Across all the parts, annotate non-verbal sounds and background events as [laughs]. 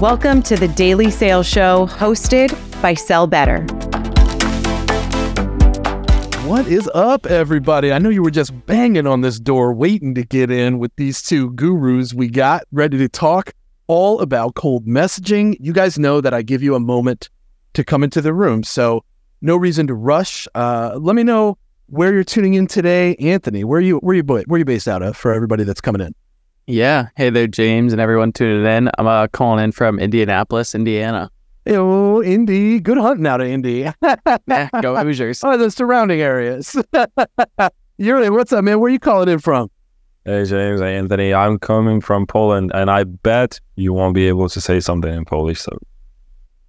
Welcome to the Daily Sales Show hosted by Sell Better. What is up, everybody? I know you were just banging on this door waiting to get in with these two gurus we got ready to talk all about cold messaging. You guys know that I give you a moment to come into the room, so no reason to rush. Uh, let me know where you're tuning in today, Anthony. Where you? Where you? Where are you based out of? For everybody that's coming in. Yeah. Hey there, James, and everyone tuning in. I'm uh, calling in from Indianapolis, Indiana. Oh, Indy. Good hunting out of Indy. yeah, go [laughs] Hoosiers. oh, the surrounding areas. [laughs] Yuri, what's up, man? Where are you calling in from? Hey, James, Anthony. I'm coming from Poland, and I bet you won't be able to say something in Polish. So,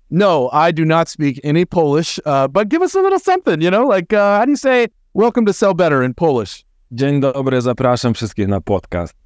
no, I do not speak any Polish, uh, but give us a little something, you know? Like, uh, how do you say welcome to Sell Better in Polish? Dzień dobry, zapraszam wszystkich na podcast.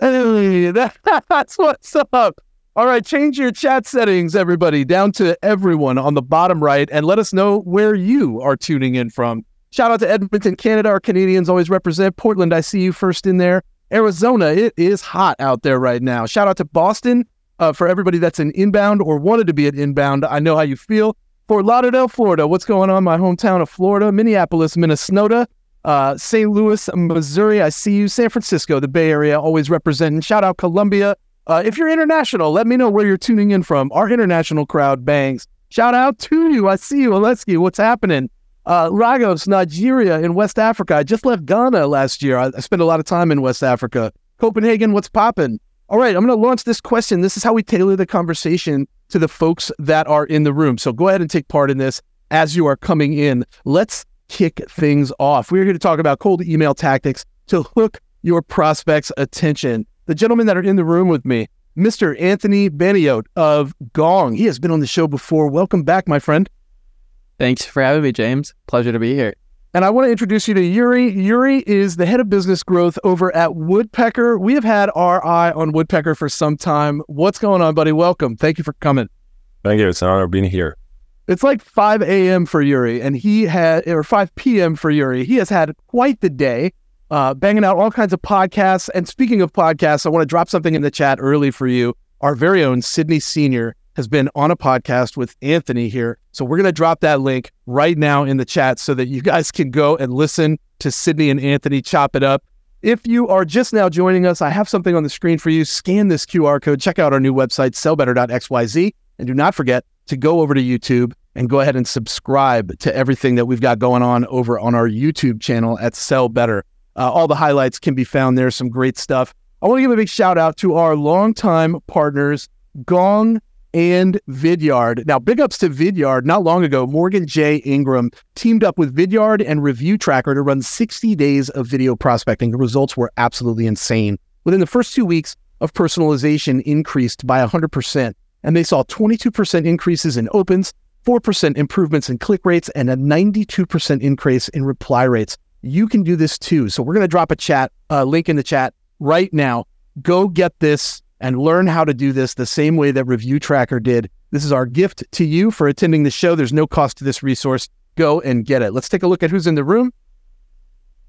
[laughs] That's what's up. All right, change your chat settings, everybody, down to everyone on the bottom right, and let us know where you are tuning in from. Shout out to Edmonton, Canada. Our Canadians always represent. Portland, I see you first in there. Arizona, it is hot out there right now. Shout out to Boston uh, for everybody that's an inbound or wanted to be an inbound. I know how you feel. Fort Lauderdale, Florida. What's going on? My hometown of Florida. Minneapolis, Minnesota. Uh, St. Louis, Missouri, I see you. San Francisco, the Bay Area, always representing. Shout out Columbia. Uh, if you're international, let me know where you're tuning in from. Our international crowd bangs. Shout out to you. I see you, Oleski. What's happening? Uh, Lagos, Nigeria, in West Africa. I just left Ghana last year. I, I spent a lot of time in West Africa. Copenhagen, what's popping? All right, I'm going to launch this question. This is how we tailor the conversation to the folks that are in the room. So go ahead and take part in this as you are coming in. Let's kick things off. We're here to talk about cold email tactics to hook your prospects' attention. The gentlemen that are in the room with me, Mr. Anthony Banayote of Gong. He has been on the show before. Welcome back, my friend. Thanks for having me, James. Pleasure to be here. And I want to introduce you to Yuri. Yuri is the head of business growth over at Woodpecker. We have had our eye on Woodpecker for some time. What's going on, buddy? Welcome. Thank you for coming. Thank you. It's an honor being here. It's like 5 a.m. for Yuri, and he had, or 5 p.m. for Yuri. He has had quite the day, uh, banging out all kinds of podcasts. And speaking of podcasts, I want to drop something in the chat early for you. Our very own Sydney Senior has been on a podcast with Anthony here. So we're going to drop that link right now in the chat so that you guys can go and listen to Sydney and Anthony chop it up. If you are just now joining us, I have something on the screen for you. Scan this QR code, check out our new website, sellbetter.xyz, and do not forget to go over to YouTube and go ahead and subscribe to everything that we've got going on over on our YouTube channel at Sell Better. Uh, all the highlights can be found there, some great stuff. I want to give a big shout out to our longtime partners, Gong and Vidyard. Now, big ups to Vidyard. Not long ago, Morgan J. Ingram teamed up with Vidyard and Review Tracker to run 60 days of video prospecting. The results were absolutely insane. Within the first two weeks of personalization increased by 100%, and they saw 22% increases in opens, 4% improvements in click rates, and a 92% increase in reply rates. You can do this too. So we're going to drop a chat uh, link in the chat right now. Go get this and learn how to do this the same way that Review Tracker did. This is our gift to you for attending the show. There's no cost to this resource. Go and get it. Let's take a look at who's in the room.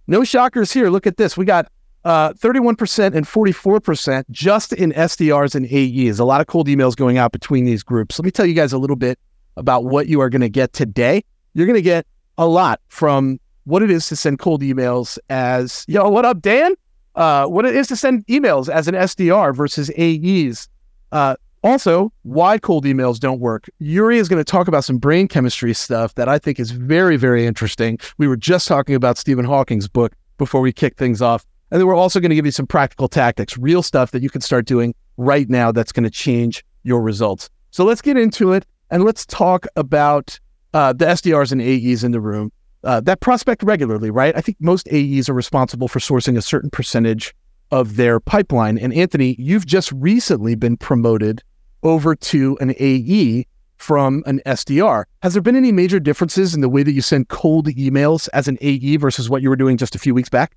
No shockers here. Look at this. We got uh, 31% and 44% just in SDRs and AEs. A lot of cold emails going out between these groups. Let me tell you guys a little bit about what you are going to get today. You're going to get a lot from what it is to send cold emails as, yo, what up, Dan? Uh, what it is to send emails as an SDR versus AEs. Uh, also, why cold emails don't work. Yuri is going to talk about some brain chemistry stuff that I think is very, very interesting. We were just talking about Stephen Hawking's book before we kick things off. And then we're also going to give you some practical tactics, real stuff that you can start doing right now that's going to change your results. So let's get into it and let's talk about uh, the SDRs and AEs in the room uh, that prospect regularly, right? I think most AEs are responsible for sourcing a certain percentage of their pipeline. And Anthony, you've just recently been promoted over to an AE from an SDR. Has there been any major differences in the way that you send cold emails as an AE versus what you were doing just a few weeks back?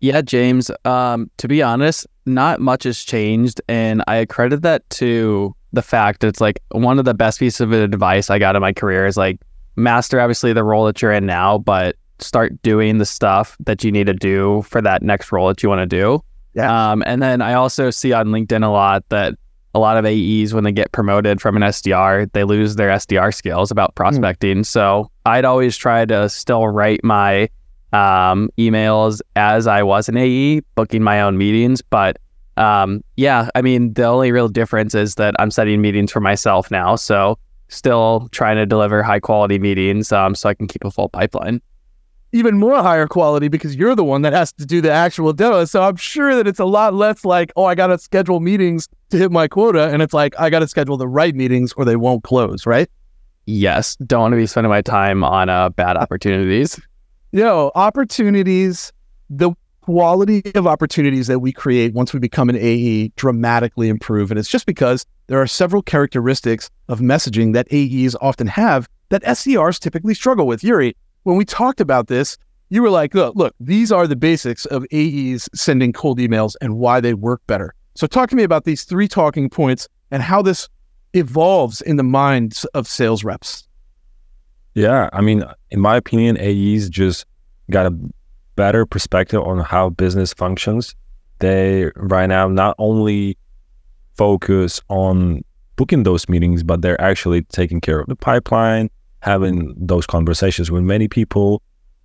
Yeah, James. Um, to be honest, not much has changed. And I accredit that to the fact that it's like one of the best pieces of advice I got in my career is like master obviously the role that you're in now, but start doing the stuff that you need to do for that next role that you want to do. Yeah. Um, and then I also see on LinkedIn a lot that a lot of AEs when they get promoted from an SDR, they lose their SDR skills about prospecting. So I'd always try to still write my um, emails as I was an AE, booking my own meetings. But um, yeah, I mean, the only real difference is that I'm setting meetings for myself now. So still trying to deliver high quality meetings um, so I can keep a full pipeline. Even more higher quality because you're the one that has to do the actual demo. So I'm sure that it's a lot less like, oh, I got to schedule meetings to hit my quota. And it's like, I got to schedule the right meetings or they won't close, right? Yes. Don't want to be spending my time on uh, bad opportunities. Yo, opportunities, the quality of opportunities that we create once we become an AE dramatically improve. And it's just because there are several characteristics of messaging that AEs often have that SDRs typically struggle with. Yuri, when we talked about this, you were like, look, look, these are the basics of AEs sending cold emails and why they work better. So talk to me about these three talking points and how this evolves in the minds of sales reps. Yeah, I mean, in my opinion, AEs just got a better perspective on how business functions. They right now not only focus on booking those meetings, but they're actually taking care of the pipeline, having those conversations with many people.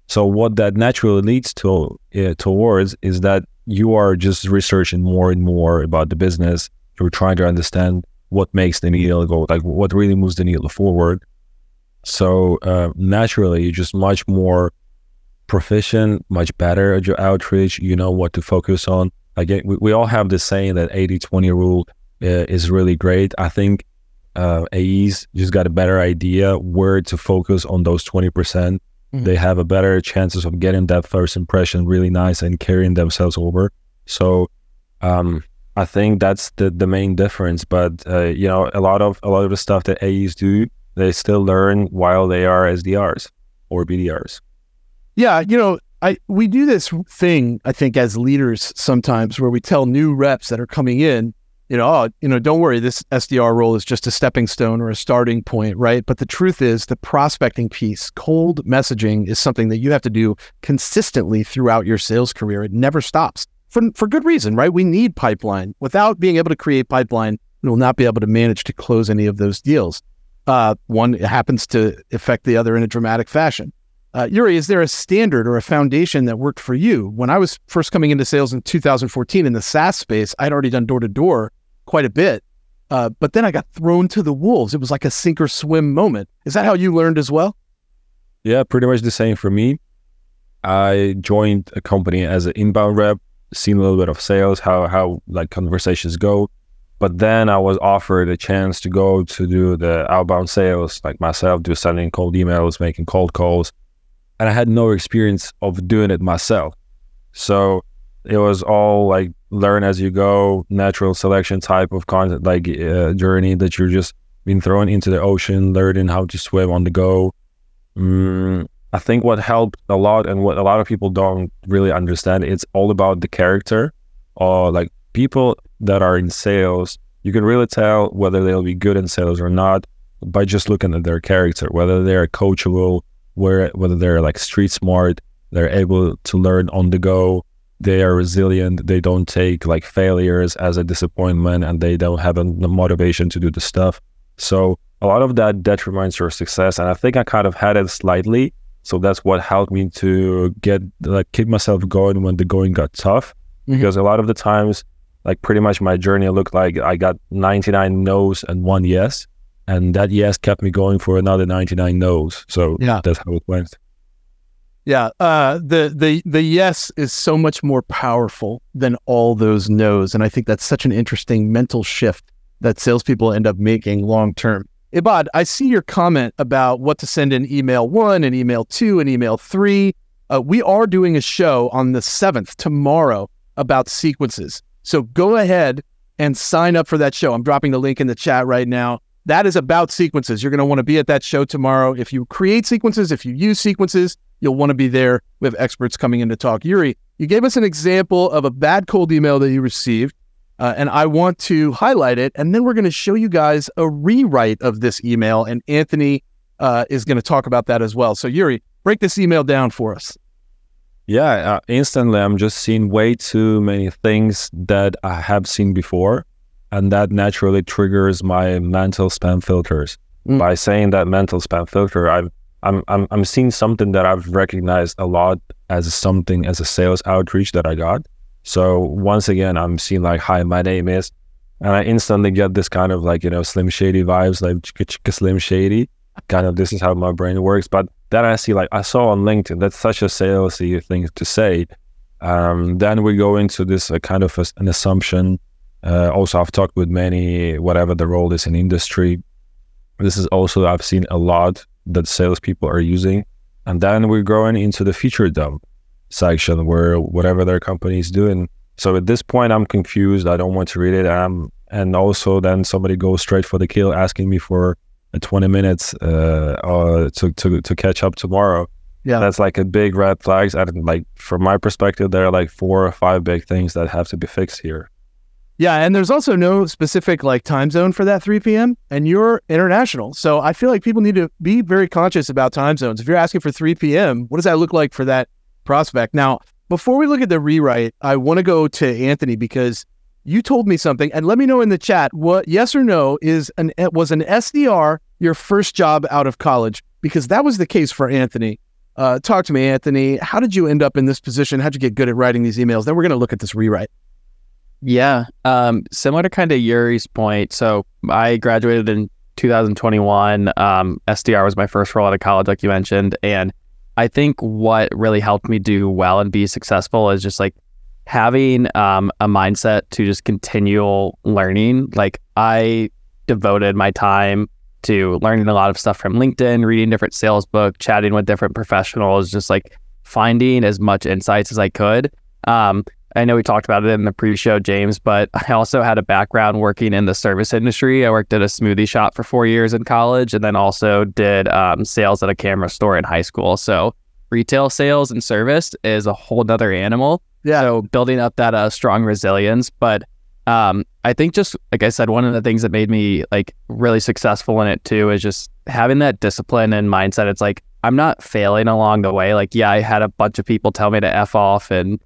So what that naturally leads to uh, towards is that you are just researching more and more about the business. You're trying to understand what makes the needle go, like what really moves the needle forward. So uh, naturally, you're just much more proficient, much better at your outreach. You know what to focus on. Again, we, we all have this saying that 80 20 rule uh, is really great. I think uh, AEs just got a better idea where to focus on those 20%. percent mm hmm They have a better chances of getting that first impression really nice and carrying themselves over. So, um, I think that's the, the main difference. But uh, you know, a lot of a lot of the stuff that AEs do, they still learn while they are SDRs or BDRs. Yeah, you know, I we do this thing I think as leaders sometimes where we tell new reps that are coming in, you know, oh, you know, don't worry, this SDR role is just a stepping stone or a starting point, right? But the truth is, the prospecting piece, cold messaging, is something that you have to do consistently throughout your sales career. It never stops for for good reason, right? We need pipeline. Without being able to create pipeline, we will not be able to manage to close any of those deals. Uh, one happens to affect the other in a dramatic fashion. Uh, Yuri, is there a standard or a foundation that worked for you? When I was first coming into sales in 2014 in the SaaS space, I'd already done door to door quite a bit, uh, but then I got thrown to the wolves. It was like a sink or swim moment. Is that how you learned as well? Yeah, pretty much the same for me. I joined a company as an inbound rep, seen a little bit of sales, how how like conversations go. But then I was offered a chance to go to do the outbound sales, like myself, do sending cold emails, making cold calls, and I had no experience of doing it myself. So it was all like learn as you go, natural selection type of content, like uh, journey that you're just being thrown into the ocean, learning how to swim on the go. Mm, I think what helped a lot and what a lot of people don't really understand, it's all about the character or like people that are in sales. You can really tell whether they'll be good in sales or not by just looking at their character, whether they're coachable, where whether they're like street smart, they're able to learn on the go, they are resilient, they don't take like failures as a disappointment, and they don't have a, the motivation to do the stuff. So a lot of that determines your success, and I think I kind of had it slightly so that's what helped me to get like keep myself going when the going got tough. Mm-hmm. Because a lot of the times, like pretty much my journey looked like I got 99 no's and one yes. And that yes kept me going for another 99 no's. So yeah. that's how it went. Yeah, uh, the the the yes is so much more powerful than all those no's, and I think that's such an interesting mental shift that salespeople end up making long term. Ibad, I see your comment about what to send in email one and email two and email three. Uh, we are doing a show on the 7th tomorrow about sequences. So go ahead and sign up for that show. I'm dropping the link in the chat right now. That is about sequences. You're going to want to be at that show tomorrow. If you create sequences, if you use sequences, you'll want to be there. We have experts coming in to talk. Yuri, you gave us an example of a bad cold email that you received. Uh, and I want to highlight it. And then we're going to show you guys a rewrite of this email. And Anthony uh, is going to talk about that as well. So, Yuri, break this email down for us. Yeah, uh, instantly, I'm just seeing way too many things that I have seen before. And that naturally triggers my mental spam filters. Mm. By saying that mental spam filter, I'm I'm I'm I'm seeing something that I've recognized a lot as something as a sales outreach that I got. So once again, I'm seeing like, "Hi, my name is," and I instantly get this kind of like you know Slim Shady vibes, like chicka chicka Slim Shady. Kind of this is how my brain works. But then I see like I saw on LinkedIn that's such a salesy thing to say. Um, then we go into this uh, kind of a, an assumption. Uh, also, I've talked with many, whatever the role is in industry. This is also I've seen a lot that salespeople are using, and then we're going into the feature dump section where whatever their company is doing. So at this point, I'm confused. I don't want to read it. Um, and also then somebody goes straight for the kill, asking me for uh, 20 minutes uh, uh, to to to catch up tomorrow. Yeah. that's like a big red flags. And like from my perspective, there are like four or five big things that have to be fixed here. Yeah, and there's also no specific like time zone for that 3 p.m. and you're international. So I feel like people need to be very conscious about time zones. If you're asking for 3 p.m., what does that look like for that prospect? Now, before we look at the rewrite, I want to go to Anthony because you told me something and let me know in the chat what yes or no is an was an SDR your first job out of college because that was the case for Anthony. Uh, talk to me, Anthony. How did you end up in this position? How'd you get good at writing these emails? Then we're going to look at this rewrite. Yeah. Um, similar to kind of Yuri's point. So I graduated in 2021. Um, SDR was my first role out of college, like you mentioned. And I think what really helped me do well and be successful is just like having um, a mindset to just continual learning. Like I devoted my time to learning a lot of stuff from LinkedIn, reading different sales books, chatting with different professionals, just like finding as much insights as I could. Um, I know we talked about it in the pre-show, James, but [laughs] I also had a background working in the service industry. I worked at a smoothie shop for four years in college, and then also did um, sales at a camera store in high school. So retail sales and service is a whole nother animal. Yeah. So building up that uh, strong resilience, but um, I think just like I said, one of the things that made me like really successful in it too is just having that discipline and mindset. It's like I'm not failing along the way. Like, yeah, I had a bunch of people tell me to f off and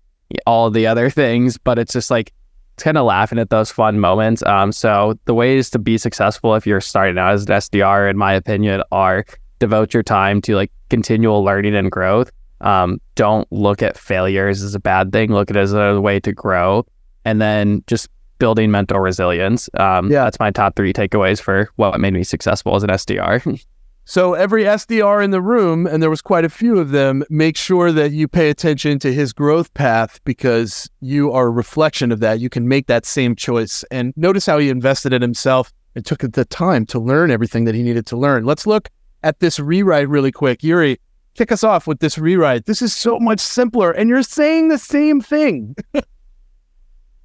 all the other things, but it's just like it's kind of laughing at those fun moments. Um, so the ways to be successful if you're starting out as an SDR, in my opinion, are devote your time to like continual learning and growth. Um, don't look at failures as a bad thing. Look at it as a way to grow, and then just building mental resilience. Um, Yeah. that's my top three takeaways for what made me successful as an SDR. [laughs] So every SDR in the room, and there was quite a few of them, make sure that you pay attention to his growth path because you are a reflection of that. You can make that same choice. And notice how he invested in himself and took the time to learn everything that he needed to learn. Let's look at this rewrite really quick. Yuri, kick us off with this rewrite. This is so much simpler, and you're saying the same thing. [laughs]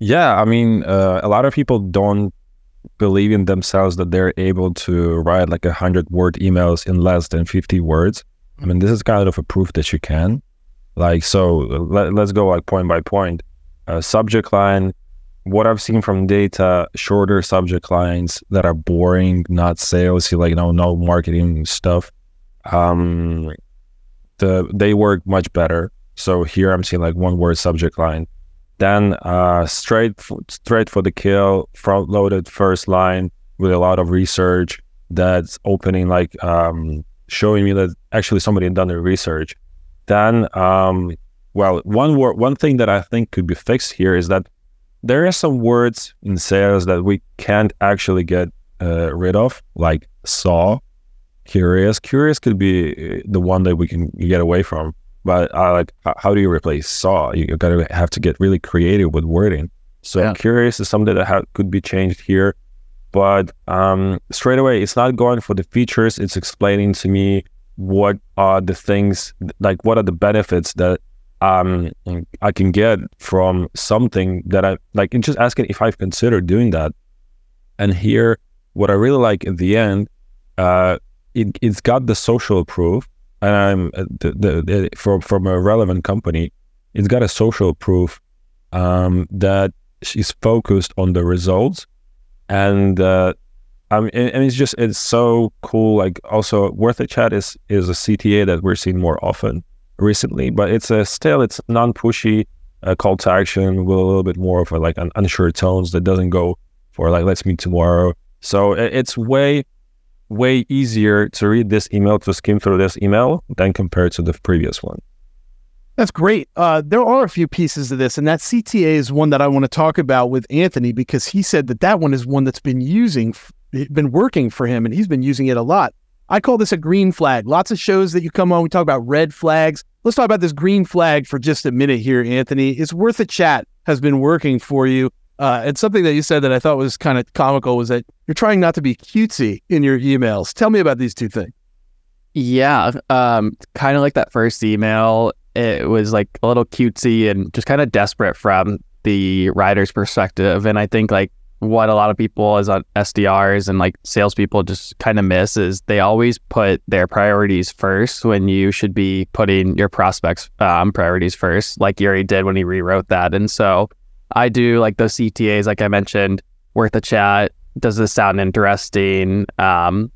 Yeah, I mean, uh, a lot of people don't believe in themselves that they're able to write like a hundred word emails in less than 50 words. I mean, this is kind of a proof that you can. Like, so let, let's go like point by point. Uh, subject line, what I've seen from data, shorter subject lines that are boring, not salesy, like no no marketing stuff. Um, the they work much better. So here I'm seeing like one word subject line. Then uh, straight f- straight for the kill, front loaded first line with a lot of research that's opening like um, showing me that actually somebody had done their research. Then um, well, one word, one thing that I think could be fixed here is that there are some words in sales that we can't actually get uh, rid of, like saw, curious. Curious could be uh, the one that we can get away from. But I like, how do you replace saw? You gotta have to get really creative with wording. So Yeah. curious is something that ha- could be changed here. But um, straight away, it's not going for the features. It's explaining to me what are the things, like what are the benefits that um, I can get from something that I like. And just asking if I've considered doing that. And here, what I really like at the end, uh, it, it's got the social proof, and I'm uh, the, the, the, from from a relevant company. It's got a social proof um, that she's focused on the results, and uh, I mean, and it's just it's so cool. Like also, worth a chat is is a CTA that we're seeing more often recently, but it's a still it's non pushy uh, call to action with a little bit more of a, like an unsure tones that doesn't go for like let's meet tomorrow. So it's way way easier to read this email to skim through this email than compared to the previous one. That's great. Uh, there are a few pieces of this, and that CTA is one that I want to talk about with Anthony because he said that that one is one that's been using, been working for him, and he's been using it a lot. I call this a green flag. Lots of shows that you come on, we talk about red flags. Let's talk about this green flag for just a minute here, Anthony. It's worth a chat has been working for you. Uh, and something that you said that I thought was kind of comical was that you're trying not to be cutesy in your emails. Tell me about these two things. Yeah, um, kind of like that first email it was like a little cutesy and just kind of desperate from the rider's perspective. And I think like what a lot of people as on SDRs and like salespeople just kind of miss is they always put their priorities first when you should be putting your prospects um, priorities first, like Yuri did when he rewrote that. And so I do like those CTAs, like I mentioned, worth a chat. Does this sound interesting? Um,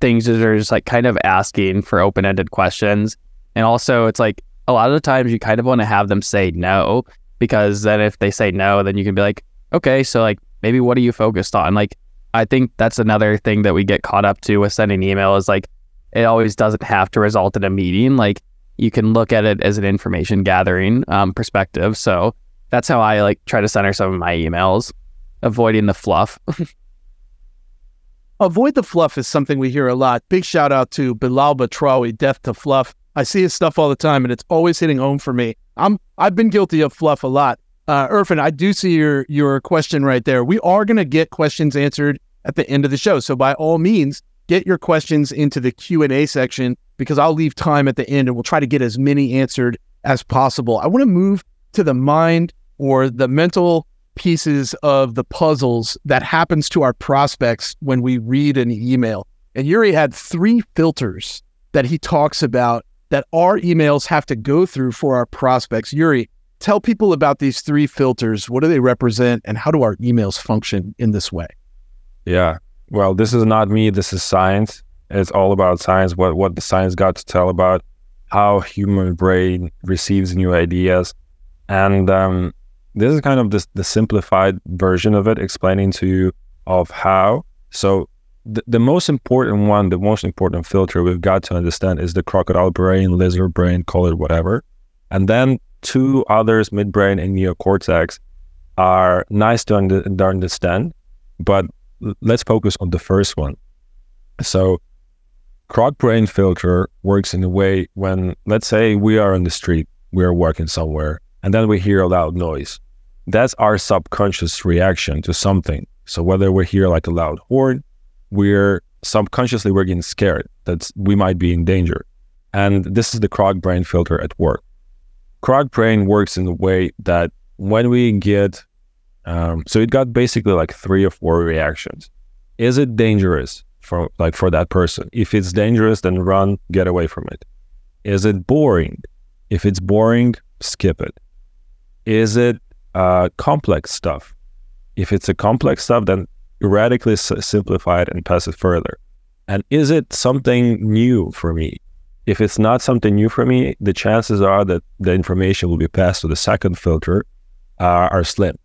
things that are just like kind of asking for open ended questions. And also, it's like a lot of the times you kind of want to have them say no because then if they say no, then you can be like, okay, so like maybe what are you focused on? Like, I think that's another thing that we get caught up to with sending email is like it always doesn't have to result in a meeting. Like you can look at it as an information gathering um, perspective. So that's how I like try to center some of my emails, avoiding the fluff. [laughs] Avoid the fluff is something we hear a lot. Big shout out to Belal Batrawi, Death to Fluff. I see his stuff all the time, and it's always hitting home for me. I'm I've been guilty of fluff a lot. Uh, Irfan, I do see your your question right there. We are going to get questions answered at the end of the show, so by all means, get your questions into the Q and A section because I'll leave time at the end, and we'll try to get as many answered as possible. I want to move to the mind or the mental pieces of the puzzles that happens to our prospects when we read an email. And Yuri had three filters that he talks about that our emails have to go through for our prospects. Yuri, tell people about these three filters. What do they represent, and how do our emails function in this way? Yeah. Well, this is not me. This is science. It's all about science. What what the science got to tell about how human brain receives new ideas, and um, this is kind of the, the simplified version of it, explaining to you of how. So the, the most important one, the most important filter we've got to understand is the crocodile brain, lizard brain, call it whatever. And then two others, midbrain and neocortex, are nice to under, understand, but let's focus on the first one. So, croc brain filter works in a way when, let's say, we are on the street, we are working somewhere, and then we hear a loud noise. That's our subconscious reaction to something. So, whether we hear like a loud horn, we're subconsciously we're getting scared that we might be in danger. And this is the croc brain filter at work. Croc brain works in the way that when we get, um, so it got basically like three or four reactions. Is it dangerous for like for that person? If it's dangerous, then run, get away from it. Is it boring? If it's boring, skip it. Is it uh, complex stuff? If it's a complex stuff, then radically simplify it and pass it further. And is it something new for me? If it's not something new for me, the chances are that the information will be passed to the second filter uh, are slim.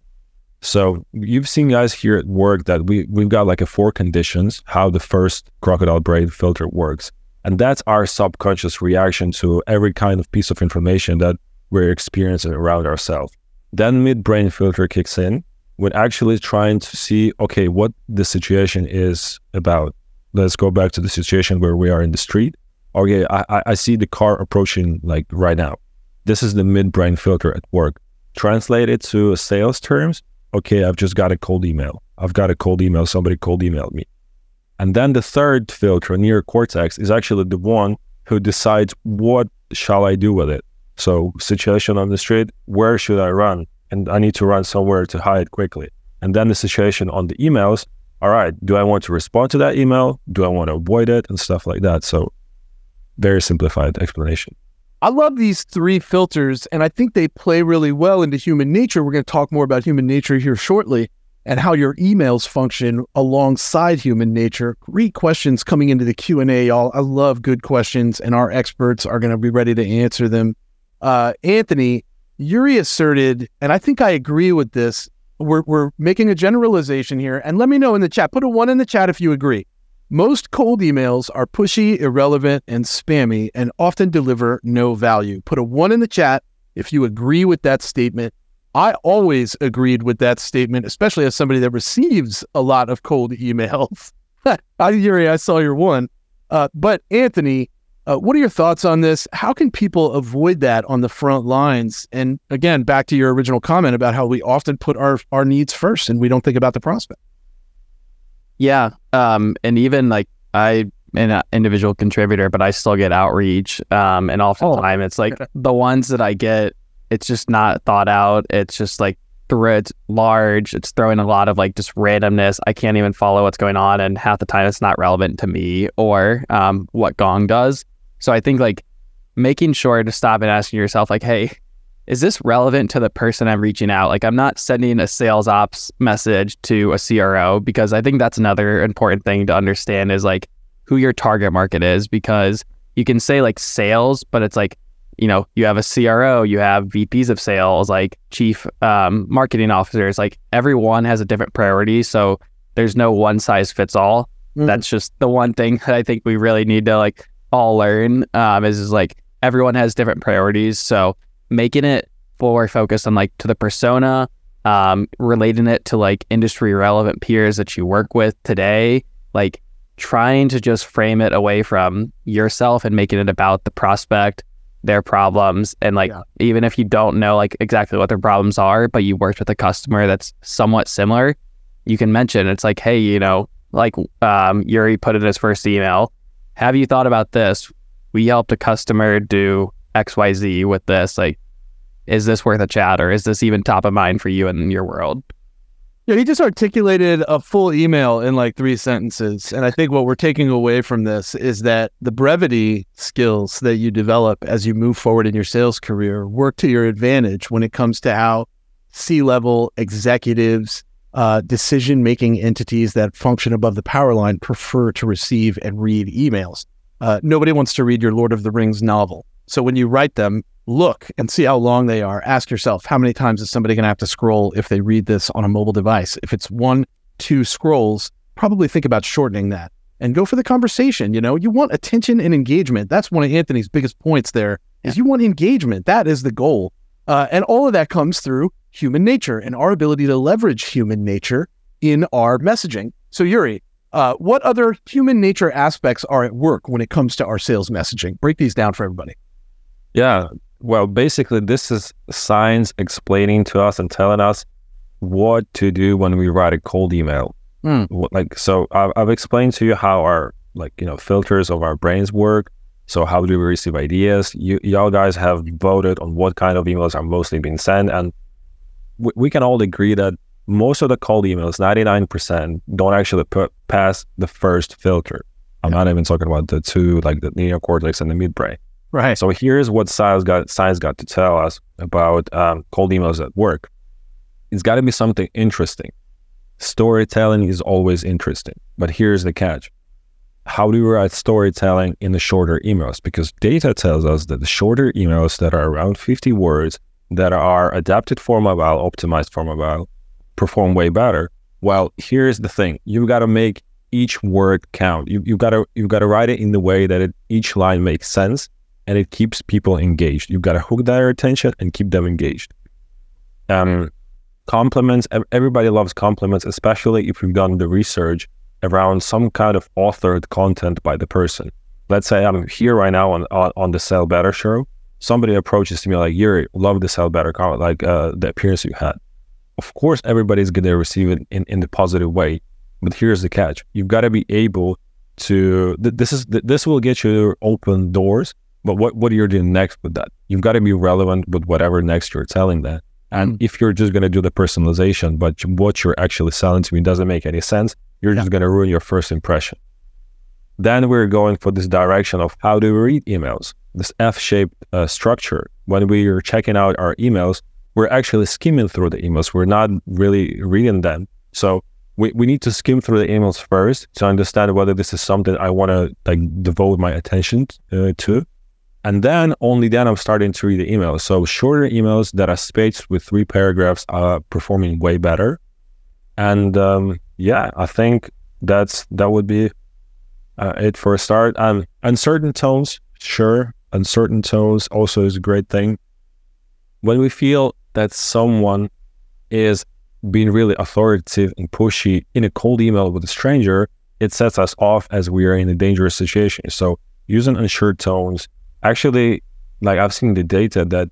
So you've seen guys here at work that we we've got like a four conditions how the first crocodile brain filter works, and that's our subconscious reaction to every kind of piece of information that we're experiencing around ourselves. Then midbrain filter kicks in, when actually trying to see, okay, what the situation is about. Let's go back to the situation where we are in the street. Okay, I, I see the car approaching like right now. This is the midbrain filter at work. Translate it to sales terms. Okay, I've just got a cold email. I've got a cold email. Somebody cold emailed me. And then the third filter, neocortex, is actually the one who decides what shall I do with it. So situation on the street, where should I run? and I need to run somewhere to hide quickly. And then the situation on the emails, all right, do I want to respond to that email? Do I want to avoid it and stuff like that? So very simplified explanation. I love these three filters, and I think they play really well into human nature. We're going to talk more about human nature here shortly and how your emails function alongside human nature. Great questions coming into the Q&A, y'all. I love good questions, and our experts are going to be ready to answer them. Uh, Anthony, Yuri asserted, and I think I agree with this, we're, we're making a generalization here. And let me know in the chat, put a one in the chat if you agree. Most cold emails are pushy, irrelevant, and spammy and often deliver no value. Put a one in the chat if you agree with that statement. I always agreed with that statement, especially as somebody that receives a lot of cold emails. [laughs] Yuri, I saw your one. Uh, but Anthony, uh, what are your thoughts on this? How can people avoid that on the front lines? And again, back to your original comment about how we often put our, our needs first and we don't think about the prospect. Yeah. Um, and even like I am an individual contributor, but I still get outreach. Um, and oftentimes oh. it's like [laughs] the ones that I get, it's just not thought out. It's just like it's large. It's throwing a lot of like just randomness. I can't even follow what's going on, and half the time it's not relevant to me or um, what Gong does. So I think like making sure to stop and asking yourself, like, hey, is this relevant to the person I'm reaching out? Like, I'm not sending a sales ops message to a CRO because I think that's another important thing to understand is like who your target market is because you can say like sales, but it's like, you know, you have a CRO, you have VPs of sales, like chief um, marketing officers, like everyone has a different priority. So there's no one size fits all. Mm. That's just the one thing [laughs] that I think we really need to like all learn um, is, is like everyone has different priorities. So making it forward focused on like to the persona, um, relating it to like industry relevant peers that you work with today, like trying to just frame it away from yourself and making it about the prospect, their problems. And like, yeah. even if you don't know like exactly what their problems are, but you worked with a customer that's somewhat similar, you can mention it's like, hey, you know, like um, Yuri put in his first email, have you thought about this? We helped a customer do XYZ with this. Like, is this worth a chat or is this even top of mind for you in your world? Yeah, he just articulated a full email in like three sentences. And I think what we're taking away from this is that the brevity skills that you develop as you move forward in your sales career work to your advantage when it comes to how C level executives uh, decision making entities that function above the power line prefer to receive and read emails. Uh, nobody wants to read your Lord of the Rings novel. So when you write them, look and see how long they are. Ask yourself, how many times is somebody going to have to scroll if they read this on a mobile device? If it's one, two scrolls, probably think about shortening that and go for the conversation. You know, you want attention and engagement. That's one of Anthony's biggest points there is you want engagement. That is the goal. Uh, and all of that comes through human nature and our ability to leverage human nature in our messaging. So, Yuri, uh, what other human nature aspects are at work when it comes to our sales messaging? Break these down for everybody. Yeah. Well, basically, this is science explaining to us and telling us what to do when we write a cold email. Mm. Like, so I've, I've explained to you how our, like, you know, filters of our brains work. So how do we receive ideas? You, y'all guys have voted on what kind of emails are mostly being sent, and we, we can all agree that most of the cold emails, 99%, don't actually put pass the first filter. I'm yeah. not even talking about the two, like the neocortex and the midbrain. Right. So here's what science got science got to tell us about um, cold emails at work. It's got to be something interesting. Storytelling is always interesting, but here's the catch: How do we write storytelling in the shorter emails? Because data tells us that the shorter emails that are around 50 words that are adapted for mobile, optimized for mobile, perform way better. Well, here's the thing: you've got to make each word count. You, you've got to you've got to write it in the way that it, each line makes sense and it keeps people engaged. You've got to hook their attention and keep them engaged. Um, compliments. Everybody loves compliments, especially if you've done the research around some kind of authored content by the person. Let's say I'm here right now on on, on the Sell Better show, somebody approaches to me like, Yuri, love the Sell Better comment, like uh, the appearance you had. Of course, everybody's going to receive it in, in the positive way. But here's the catch. You've got to be able to, th- this is, th- this will get you open doors. But what, what are you doing next with that? You've got to be relevant with whatever next you're telling that. And mm-hmm. if you're just going to do the personalization, but what you're actually selling to me doesn't make any sense, you're yeah. just going to ruin your first impression. Then we're going for this direction of how do we read emails? this F-shaped uh, structure. When we are checking out our emails, we're actually skimming through the emails. We're not really reading them. So we, we need to skim through the emails first to understand whether this is something I want to like devote my attention uh, to. And then only then I'm starting to read the emails. So shorter emails that are spaced with three paragraphs are performing way better. And um, yeah, I think that's that would be uh, it for a start. Um, uncertain tones, sure. Uncertain tones also is a great thing. When we feel that someone is being really authoritative and pushy in a cold email with a stranger, it sets us off as we are in a dangerous situation. So using unsure tones, actually, like I've seen the data that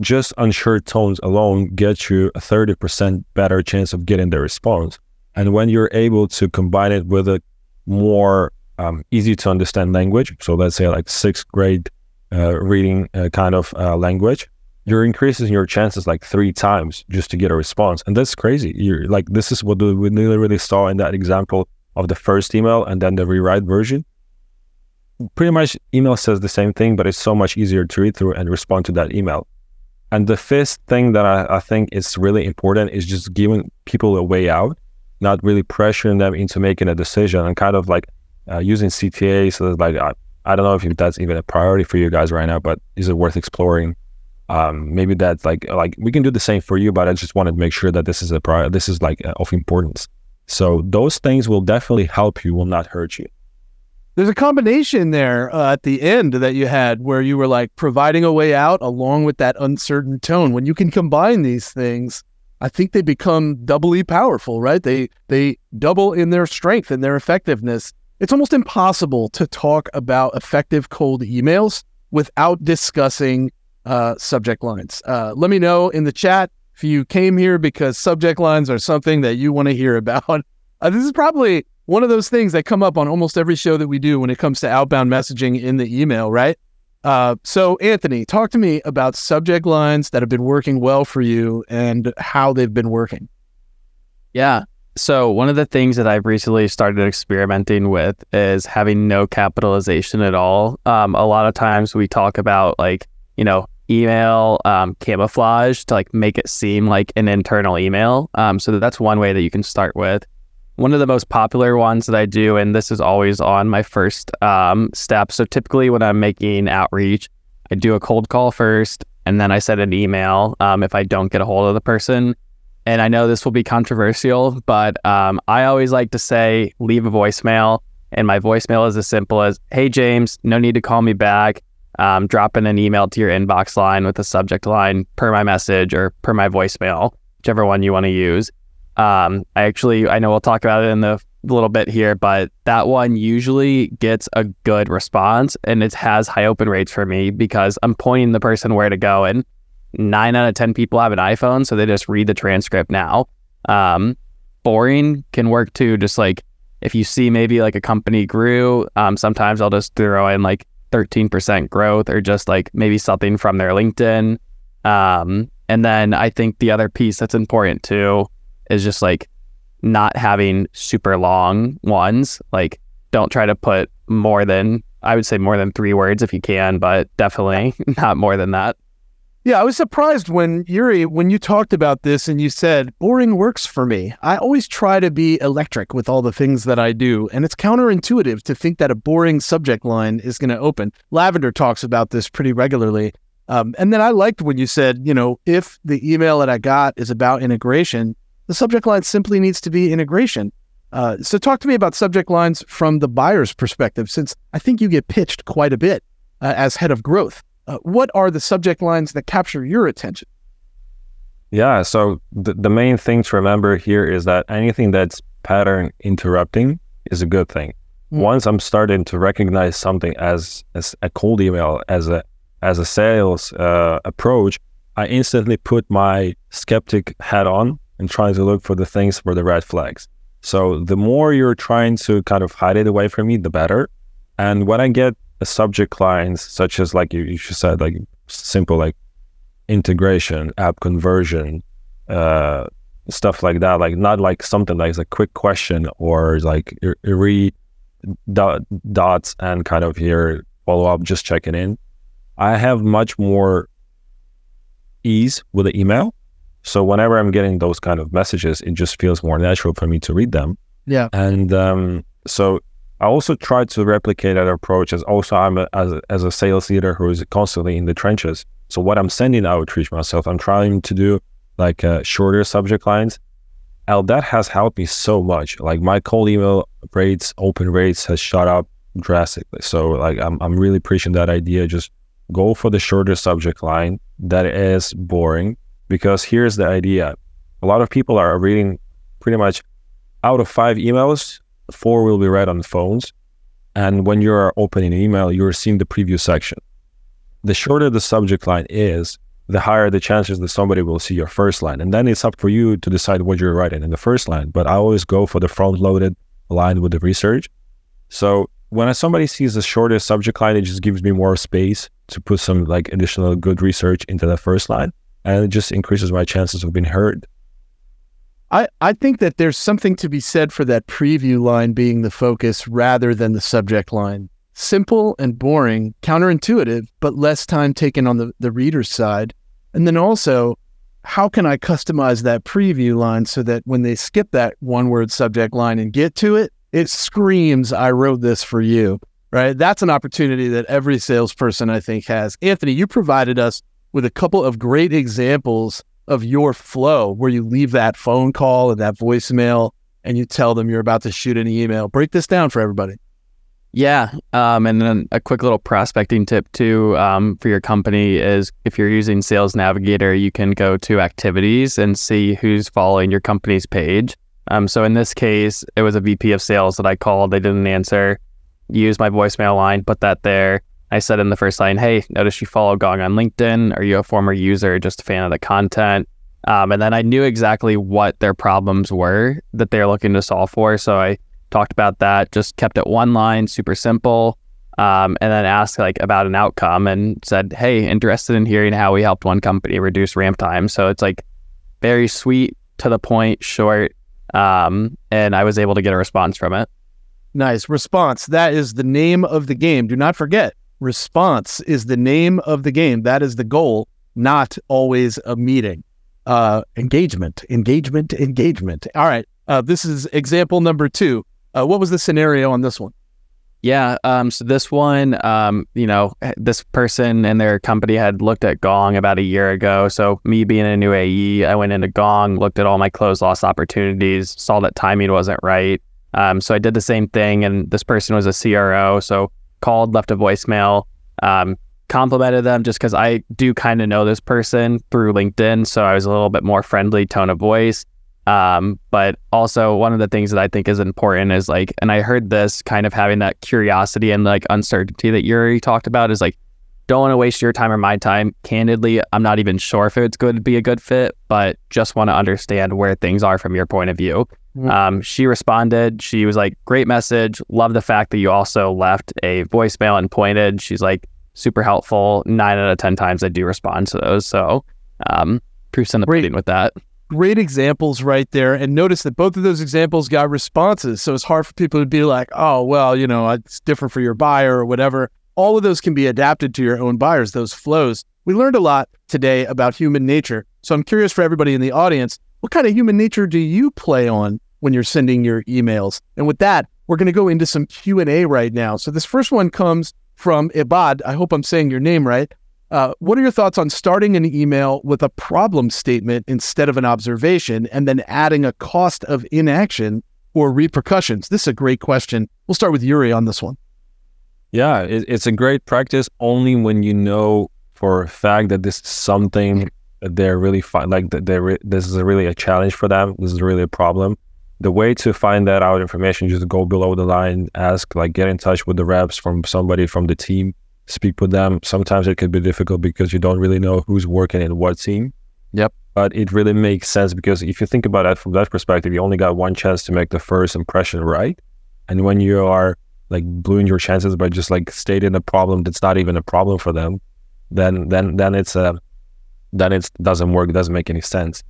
just unsure tones alone get you a 30% better chance of getting the response. And when you're able to combine it with a more um, easy to understand language, so let's say like sixth grade uh, reading uh, kind of uh, language, you're increasing your chances like three times just to get a response. And that's crazy. You're like, this is what we really saw in that example of the first email and then the rewrite version. Pretty much email says the same thing, but it's so much easier to read through and respond to that email. And the fifth thing that I, I think is really important is just giving people a way out, not really pressuring them into making a decision and kind of like uh, using CTA. So like, I, I don't know if that's even a priority for you guys right now, but is it worth exploring? Um, maybe that's like like we can do the same for you, but I just wanted to make sure that this is a prior, this is like uh, of importance. So those things will definitely help you, will not hurt you. There's a combination there uh, at the end that you had where you were like providing a way out along with that uncertain tone. When you can combine these things, I think they become doubly powerful, right? They they double in their strength and their effectiveness. It's almost impossible to talk about effective cold emails without discussing uh, subject lines. Uh, let me know in the chat if you came here because subject lines are something that you want to hear about. Uh, this is probably one of those things that come up on almost every show that we do when it comes to outbound messaging in the email, right? Uh, so, Anthony, talk to me about subject lines that have been working well for you and how they've been working. Yeah. So, one of the things that I've recently started experimenting with is having no capitalization at all. Um, a lot of times we talk about like, you know, email um, camouflage to like make it seem like an internal email. Um, so that's one way that you can start with. One of the most popular ones that I do, and this is always on my first um, step. So typically, when I'm making outreach, I do a cold call first, and then I send an email um, if I don't get a hold of the person. And I know this will be controversial, but um, I always like to say leave a voicemail. And my voicemail is as simple as, "Hey James, no need to call me back um, in an email to your inbox line with a subject line per my message or per my voicemail, whichever one you want to use. Um, I actually, I know we'll talk about it in the little bit here, but that one usually gets a good response and it has high open rates for me because I'm pointing the person where to go. And nine out of 10 people have an iPhone, so they just read the transcript now. Um, boring can work too. Just like if you see maybe like a company grew, um, sometimes I'll just throw in like 13% growth or just like maybe something from their LinkedIn. Um, and then I think the other piece that's important too is just like not having super long ones. Like, don't try to put more than, I would say more than three words if you can, but definitely [laughs] not more than that. Yeah, I was surprised when Yuri, when you talked about this and you said boring works for me. I always try to be electric with all the things that I do, and it's counterintuitive to think that a boring subject line is going to open. Lavender talks about this pretty regularly. Um, and then I liked when you said, you know, if the email that I got is about integration, the subject line simply needs to be integration. Uh, so talk to me about subject lines from the buyer's perspective, since I think you get pitched quite a bit uh, as head of growth. Uh, what are the subject lines that capture your attention? Yeah, so the, the main thing to remember here is that anything that's pattern interrupting is a good thing. Mm. Once I'm starting to recognize something as, as a cold email, as a as a sales uh, approach, I instantly put my skeptic hat on and trying to look for the things for the red flags. So the more you're trying to kind of hide it away from me, the better. And when I get a subject lines such as like you, you said like simple like integration app conversion uh, stuff like that like not like something like a quick question or like re dot, dots and kind of here follow up just checking in i have much more ease with the email so whenever i'm getting those kind of messages it just feels more natural for me to read them yeah and um, so I also try to replicate that approach as also I'm a, as, a, as a sales leader who is constantly in the trenches. So what I'm sending outreach myself, I'm trying to do like uh, shorter subject lines. And that has helped me so much. Like my cold email rates, open rates has shot up drastically. So like I'm I'm really preaching that idea. Just go for the shorter subject line that is boring. Because here's the idea. A lot of people are reading pretty much out of five emails, four will be read on phones. And when you're opening an email, you're seeing the preview section. The shorter the subject line is, the higher the chances that somebody will see your first line. And then it's up for you to decide what you're writing in the first line. But I always go for the front loaded line with the research. So when somebody sees the shorter subject line, it just gives me more space to put some like additional good research into the first line. And it just increases my chances of being heard. I, I think that there's something to be said for that preview line being the focus rather than the subject line. Simple and boring, counterintuitive, but less time taken on the, the reader's side. And then also, how can I customize that preview line so that when they skip that one word subject line and get to it, it screams, I wrote this for you, right? That's an opportunity that every salesperson, I think, has. Anthony, you provided us with a couple of great examples of your flow where you leave that phone call and that voicemail and you tell them you're about to shoot an email. Break this down for everybody. Yeah. Um, and then a quick little prospecting tip too um, for your company is if you're using Sales Navigator, you can go to activities and see who's following your company's page. Um, so in this case, it was a VP of sales that I called. They didn't answer. Use my voicemail line, put that there. I said in the first line, hey, notice you follow Gong on LinkedIn. Are you a former user, just a fan of the content? Um, and then I knew exactly what their problems were that they're looking to solve for. So I talked about that, just kept it one line, super simple. Um, and then asked like about an outcome and said, hey, interested in hearing how we helped one company reduce ramp time. So it's like very sweet, to the point, short. Um, and I was able to get a response from it. Nice response. That is the name of the game. Do not forget response is the name of the game. That is the goal, not always a meeting. Uh, engagement, engagement, engagement. All right. Uh, this is example number two. Uh, what was the scenario on this one? Yeah. Um, so this one, um, you know, this person and their company had looked at Gong about a year ago. So me being a new AE, I went into Gong, looked at all my closed loss opportunities, saw that timing wasn't right. Um, so I did the same thing, and this person was a CRO. So called, left a voicemail, um, complimented them just because I do kind of know this person through LinkedIn. So I was a little bit more friendly tone of voice. Um, but also one of the things that I think is important is like, and I heard this kind of having that curiosity and like uncertainty that Yurii talked about is like, don't want to waste your time or my time. Candidly, I'm not even sure if it's going to be a good fit, but just want to understand where things are from your point of view. Mm-hmm. Um, she responded. She was like, "Great message. Love the fact that you also left a voicemail and pointed." She's like, "Super helpful. Nine out of ten times I do respond to those." So, um, proofs in the pudding with that. Great examples right there. And notice that both of those examples got responses. So it's hard for people to be like, "Oh, well, you know, it's different for your buyer or whatever." All of those can be adapted to your own buyers. Those flows. We learned a lot today about human nature. So I'm curious for everybody in the audience what kind of human nature do you play on when you're sending your emails? And with that, we're going to go into some Q&A right now. So this first one comes from Ibad. I hope I'm saying your name right. Uh, what are your thoughts on starting an email with a problem statement instead of an observation and then adding a cost of inaction or repercussions? This is a great question. We'll start with Yurii on this one. Yeah, it, it's a great practice only when you know for a fact that this is something they're really fine. Like they're re- this is a really a challenge for them. This is really a problem. The way to find that out information, just go below the line, ask, like get in touch with the reps from somebody from the team, speak with them. Sometimes it can be difficult because you don't really know who's working in what team. Yep. But it really makes sense because if you think about it from that perspective, you only got one chance to make the first impression right. And when you are like blowing your chances by just like stating a problem that's not even a problem for them, then then then it's a then it doesn't work, doesn't make any sense.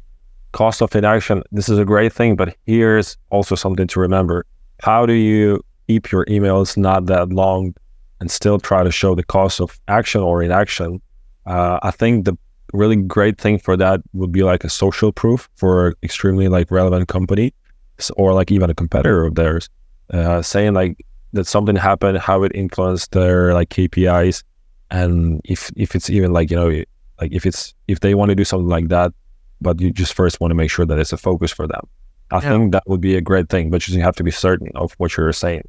Cost of inaction, this is a great thing, but here's also something to remember. How do you keep your emails not that long and still try to show the cost of action or inaction? Uh, I think the really great thing for that would be like a social proof for extremely like relevant company or like even a competitor of theirs, uh, saying like that something happened, how it influenced their like KPIs, and if if it's even like you know like if it's if they want to do something like that, but you just first want to make sure that it's a focus for them. I Yeah. think that would be a great thing, but you have to be certain of what you're saying.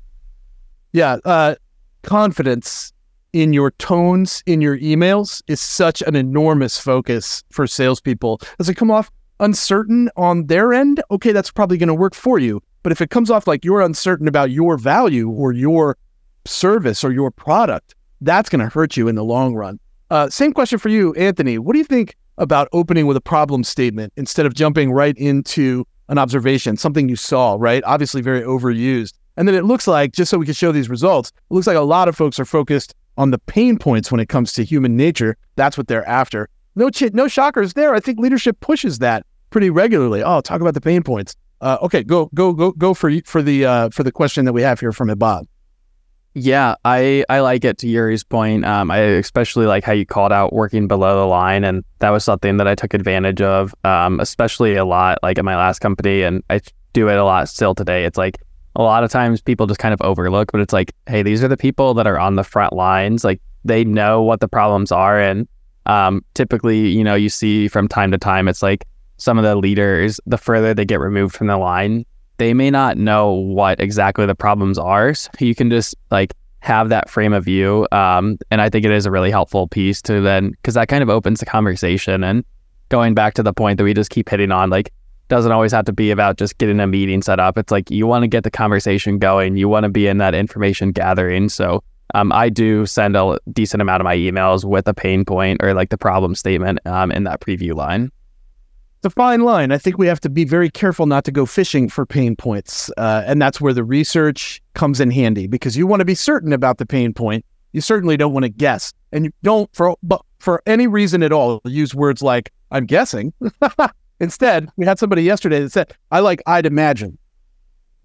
Yeah, uh, confidence in your tones in your emails is such an enormous focus for salespeople. Does it come off uncertain on their end? Okay, that's probably going to work for you. But if it comes off like you're uncertain about your value or your service or your product, that's going to hurt you in the long run. Uh, same question for you, Anthony. What do you think about opening with a problem statement instead of jumping right into an observation, something you saw, right? Obviously, very overused. And then it looks like, just so we can show these results, it looks like a lot of folks are focused on the pain points when it comes to human nature. That's what they're after. No, ch- no shockers there. I think leadership pushes that pretty regularly. Oh, talk about the pain points. Uh, okay, go, go, go, go for for the uh, for the question that we have here from Ibad. Yeah, I I like it to Yurii's point. Um, I especially like how you called out working below the line, and that was something that I took advantage of, um, especially a lot like at my last company, and I do it a lot still today. It's like a lot of times people just kind of overlook, but it's like, hey, these are the people that are on the front lines. Like they know what the problems are, and um, typically, you know, you see from time to time, it's like some of the leaders, the further they get removed from the line, they may not know what exactly the problems are. So you can just like have that frame of view. Um, and I think it is a really helpful piece to then, because that kind of opens the conversation. And going back to the point that we just keep hitting on, like, doesn't always have to be about just getting a meeting set up. It's like you want to get the conversation going, you want to be in that information gathering. So um, I do send a decent amount of my emails with a pain point or like the problem statement um, in that preview line. It's a fine line. I think we have to be very careful not to go fishing for pain points. Uh, and that's where the research comes in handy because you want to be certain about the pain point. You certainly don't want to guess. And you don't, for, but for any reason at all, use words like, I'm guessing. [laughs] Instead, we had somebody yesterday that said, I like, I'd imagine.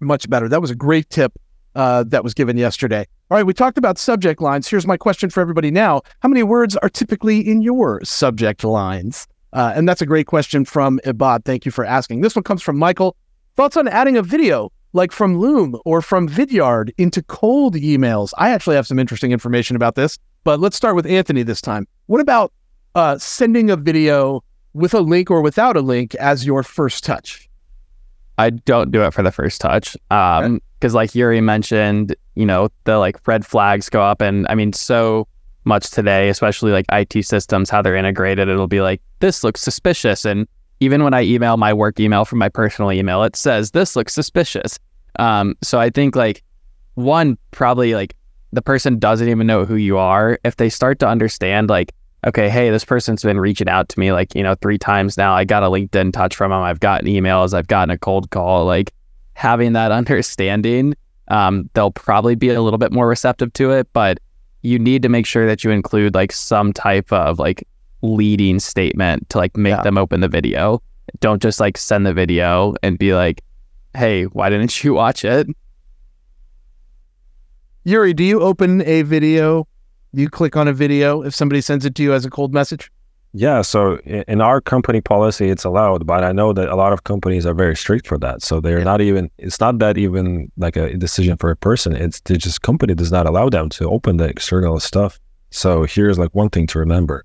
Much better. That was a great tip uh, that was given yesterday. All right, we talked about subject lines. Here's my question for everybody now How many words are typically in your subject lines? Uh, and that's a great question from Ibad. Thank you for asking. This one comes from Michael. Thoughts on adding a video like from Loom or from Vidyard into cold emails? I actually have some interesting information about this, but let's start with Anthony this time. What about uh, sending a video with a link or without a link as your first touch? I don't do it for the first touch. Um, because like Yurii mentioned, you know, the like red flags go up, and I mean, so much today, especially like IT systems, how they're integrated, it'll be like this looks suspicious, and even when I email my work email from my personal email, it says this looks suspicious. Um, so I think like one probably like the person doesn't even know who you are. If they start to understand like okay, hey, this person's been reaching out to me like, you know, three times now. I got a LinkedIn touch from them. I've gotten emails. I've gotten a cold call. Like having that [laughs] understanding, um, they'll probably be a little bit more receptive to it. But you need to make sure that you include like some type of like leading statement to like make Yeah. them open the video. Don't just like send the video and be like, hey, why didn't you watch it? Yurii, do you open a video? You click on a video if somebody sends it to you as a cold message? Yeah, so in our company policy, it's allowed, but I know that a lot of companies are very strict for that. So they're Yeah. not even. It's not that even like a decision for a person. It's just company does not allow them to open the external stuff. So here's like one thing to remember.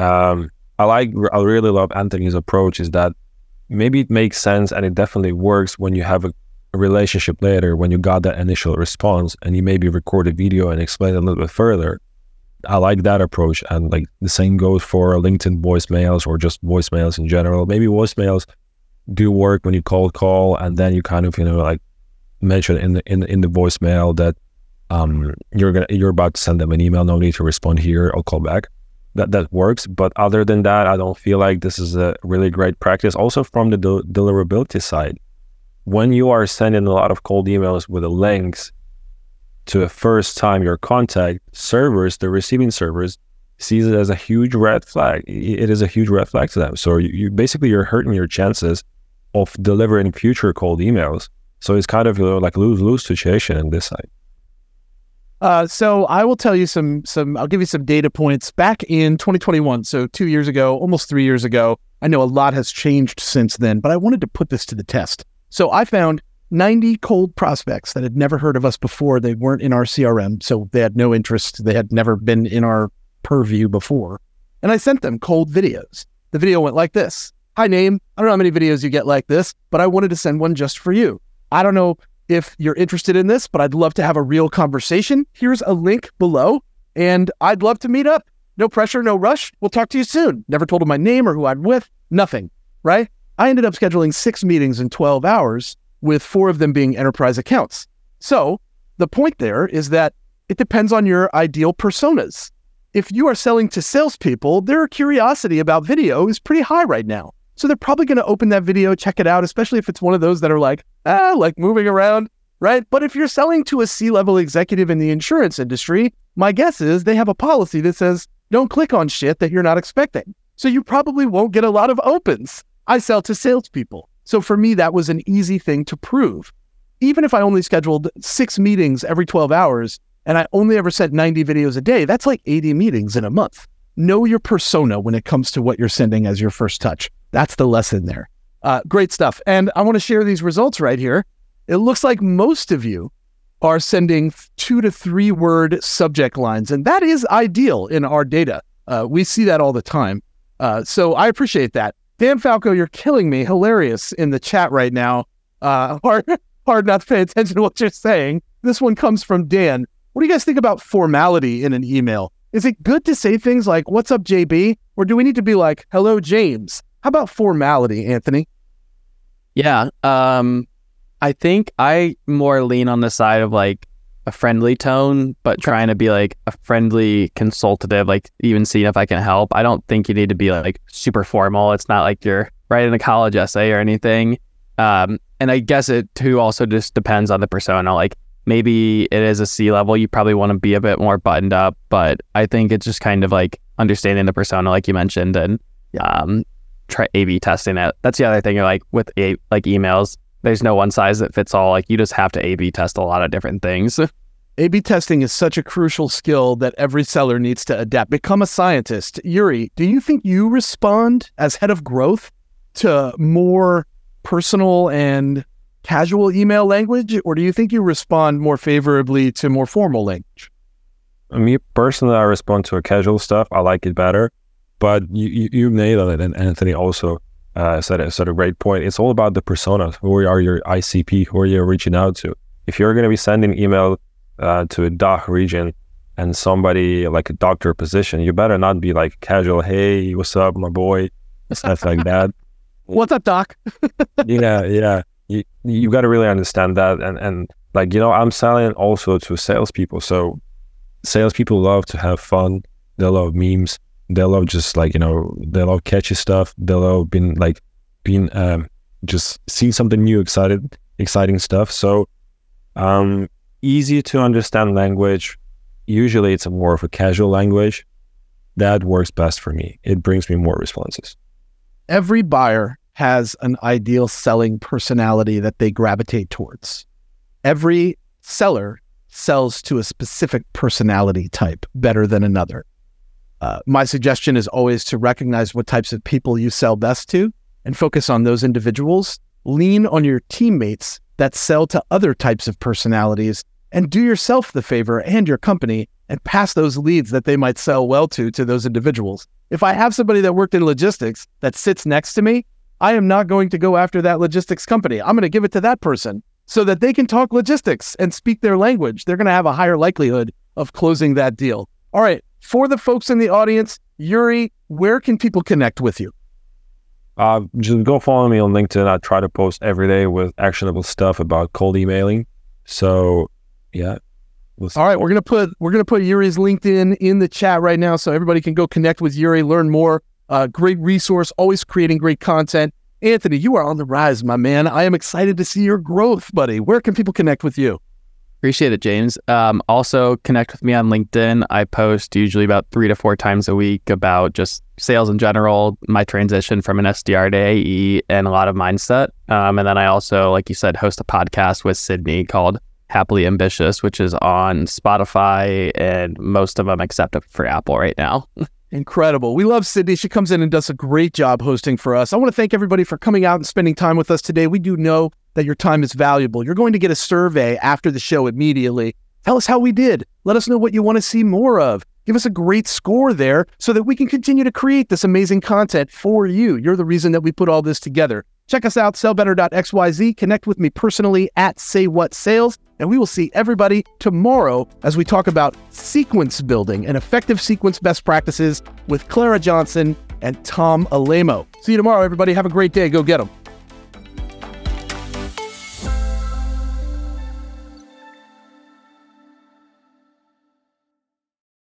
Um, I like. I really love Anthony's approach. Is that maybe it makes sense and it definitely works when you have a, a relationship later when you got that initial response and you maybe record a video and explain it a little bit further. I like that approach. And like the same goes for LinkedIn voicemails or just voicemails in general. Maybe voicemails do work when you cold call and then you kind of, you know, like mention in the in in the voicemail that um you're gonna you're about to send them an email, no need to respond here, I'll call back. That that works. But other than that, I don't feel like this is a really great practice. Also from the del- deliverability side. When you are sending a lot of cold emails with the links to a first time your contact servers, the receiving servers, sees it as a huge red flag. It is a huge red flag to them. So you, you basically you're hurting your chances of delivering future cold emails. So it's kind of you know, like lose lose situation in this side. Uh, so I will tell you some some. I'll give you some data points. Back in 2021, so two years ago, almost three years ago. I know a lot has changed since then, but I wanted to put this to the test. So I found 90 cold prospects that had never heard of us before. They weren't in our CRM, so they had no interest. They had never been in our purview before. And I sent them cold videos. The video went like this Hi, name. I don't know how many videos you get like this, but I wanted to send one just for you. I don't know if you're interested in this, but I'd love to have a real conversation. Here's a link below, and I'd love to meet up. No pressure, no rush. We'll talk to you soon. Never told him my name or who I'm with. Nothing, right? I ended up scheduling six meetings in 12 hours, with four of them being enterprise accounts. So the point there is that it depends on your ideal personas. If you are selling to salespeople, their curiosity about video is pretty high right now. So they're probably going to open that video, check it out, especially if it's one of those that are like, ah, like moving around, right? But if you're selling to a C level executive in the insurance industry, my guess is they have a policy that says, don't click on shit that you're not expecting. So you probably won't get a lot of opens. I sell to salespeople. So for me, that was an easy thing to prove. Even if I only scheduled six meetings every 12 hours and I only ever sent 90 videos a day, that's like 80 meetings in a month. Know your persona when it comes to what you're sending as your first touch. That's the lesson there. Uh, great stuff. And I want to share these results right here. It looks like most of you are sending two to three word subject lines, and that is ideal in our data. Uh, we see that all the time. Uh, so I appreciate that. Dan Falco, you're killing me. Hilarious in the chat right now. Uh, [laughs] hard, hard not to pay attention to what you're saying. This one comes from Dan. What do you guys think about formality in an email? Is it good to say things like, What's up, JB? Or do we need to be like, Hello, James? How about formality, Anthony? Yeah. Um, I think I more lean on the side of like a friendly tone, but trying to be like a friendly consultative, like even seeing if I can help. I don't think you need to be like super formal. It's not like you're writing a college essay or anything. Um, and I guess it too also just depends on the persona. Like maybe it is a C level, you probably want to be a bit more buttoned up, but I think it's just kind of like understanding the persona, like you mentioned, and um, try A/B testing it. That's the other thing. Like with a like emails, there's no one size that fits all. Like you just have to A/B test a lot of different things. [laughs] A/B testing is such a crucial skill that every seller needs to adapt. Become a scientist. Yurii, do you think you respond as head of growth to more personal and casual email language, or do you think you respond more favorably to more formal language? Me personally, I respond to a casual stuff. I like it better. But you, you, you nailed it, and Anthony also uh, said, said a great point. It's all about the personas. Who are your ICP? Who are you reaching out to? If you're going to be sending email uh, to a DACH region and somebody like a doctor position, you better not be like casual, hey, what's up, my boy? Stuff like that. [laughs] What's up, doc? [laughs] yeah, yeah. You you got to really understand that, and and like you know, I'm selling also to salespeople. So salespeople love to have fun. They love memes. They love just like you know, they love catchy stuff. They love being like being um just seeing something new, excited, exciting stuff. So um, easy to understand language. Usually, it's more of a casual language. That works best for me. It brings me more responses every buyer has an ideal selling personality that they gravitate towards. Every seller sells to a specific personality type better than another. Uh, my suggestion is always to recognize what types of people you sell best to and focus on those individuals. Lean on your teammates that sell to other types of personalities and do yourself the favor and your company and pass those leads that they might sell well to to those individuals. If I have somebody that worked in logistics that sits next to me, I am not going to go after that logistics company. I'm going to give it to that person so that they can talk logistics and speak their language. They're going to have a higher likelihood of closing that deal. All right. For the folks in the audience, Yurii, where can people connect with you? Uh, just go follow me on LinkedIn. I try to post every day with actionable stuff about cold emailing. So, yeah, all right, we're gonna put we're gonna put Yurii's LinkedIn in the chat right now, so everybody can go connect with Yurii, learn more. Uh, great resource, always creating great content. Anthony, you are on the rise, my man. I am excited to see your growth, buddy. Where can people connect with you? Appreciate it, James. Um, also, connect with me on LinkedIn. I post usually about three to four times a week about just sales in general, my transition from an SDR to AE, and a lot of mindset. Um, and then I also, like you said, host a podcast with Sydney called Happily Ambitious, which is on Spotify and most of them except for Apple right now. [laughs] Incredible. We love Sydney. She comes in and does a great job hosting for us. I want to thank everybody for coming out and spending time with us today. We do know that your time is valuable. You're going to get a survey after the show immediately. Tell us how we did. Let us know what you want to see more of. Give us a great score there so that we can continue to create this amazing content for you. You're the reason that we put all this together. Check us out, sellbetter.xyz. Connect with me personally at Say What Sales, and we will see everybody tomorrow as we talk about sequence building and effective sequence best practices with Clara Johnson and Tom Alaimo. See you tomorrow, everybody. Have a great day. Go get them.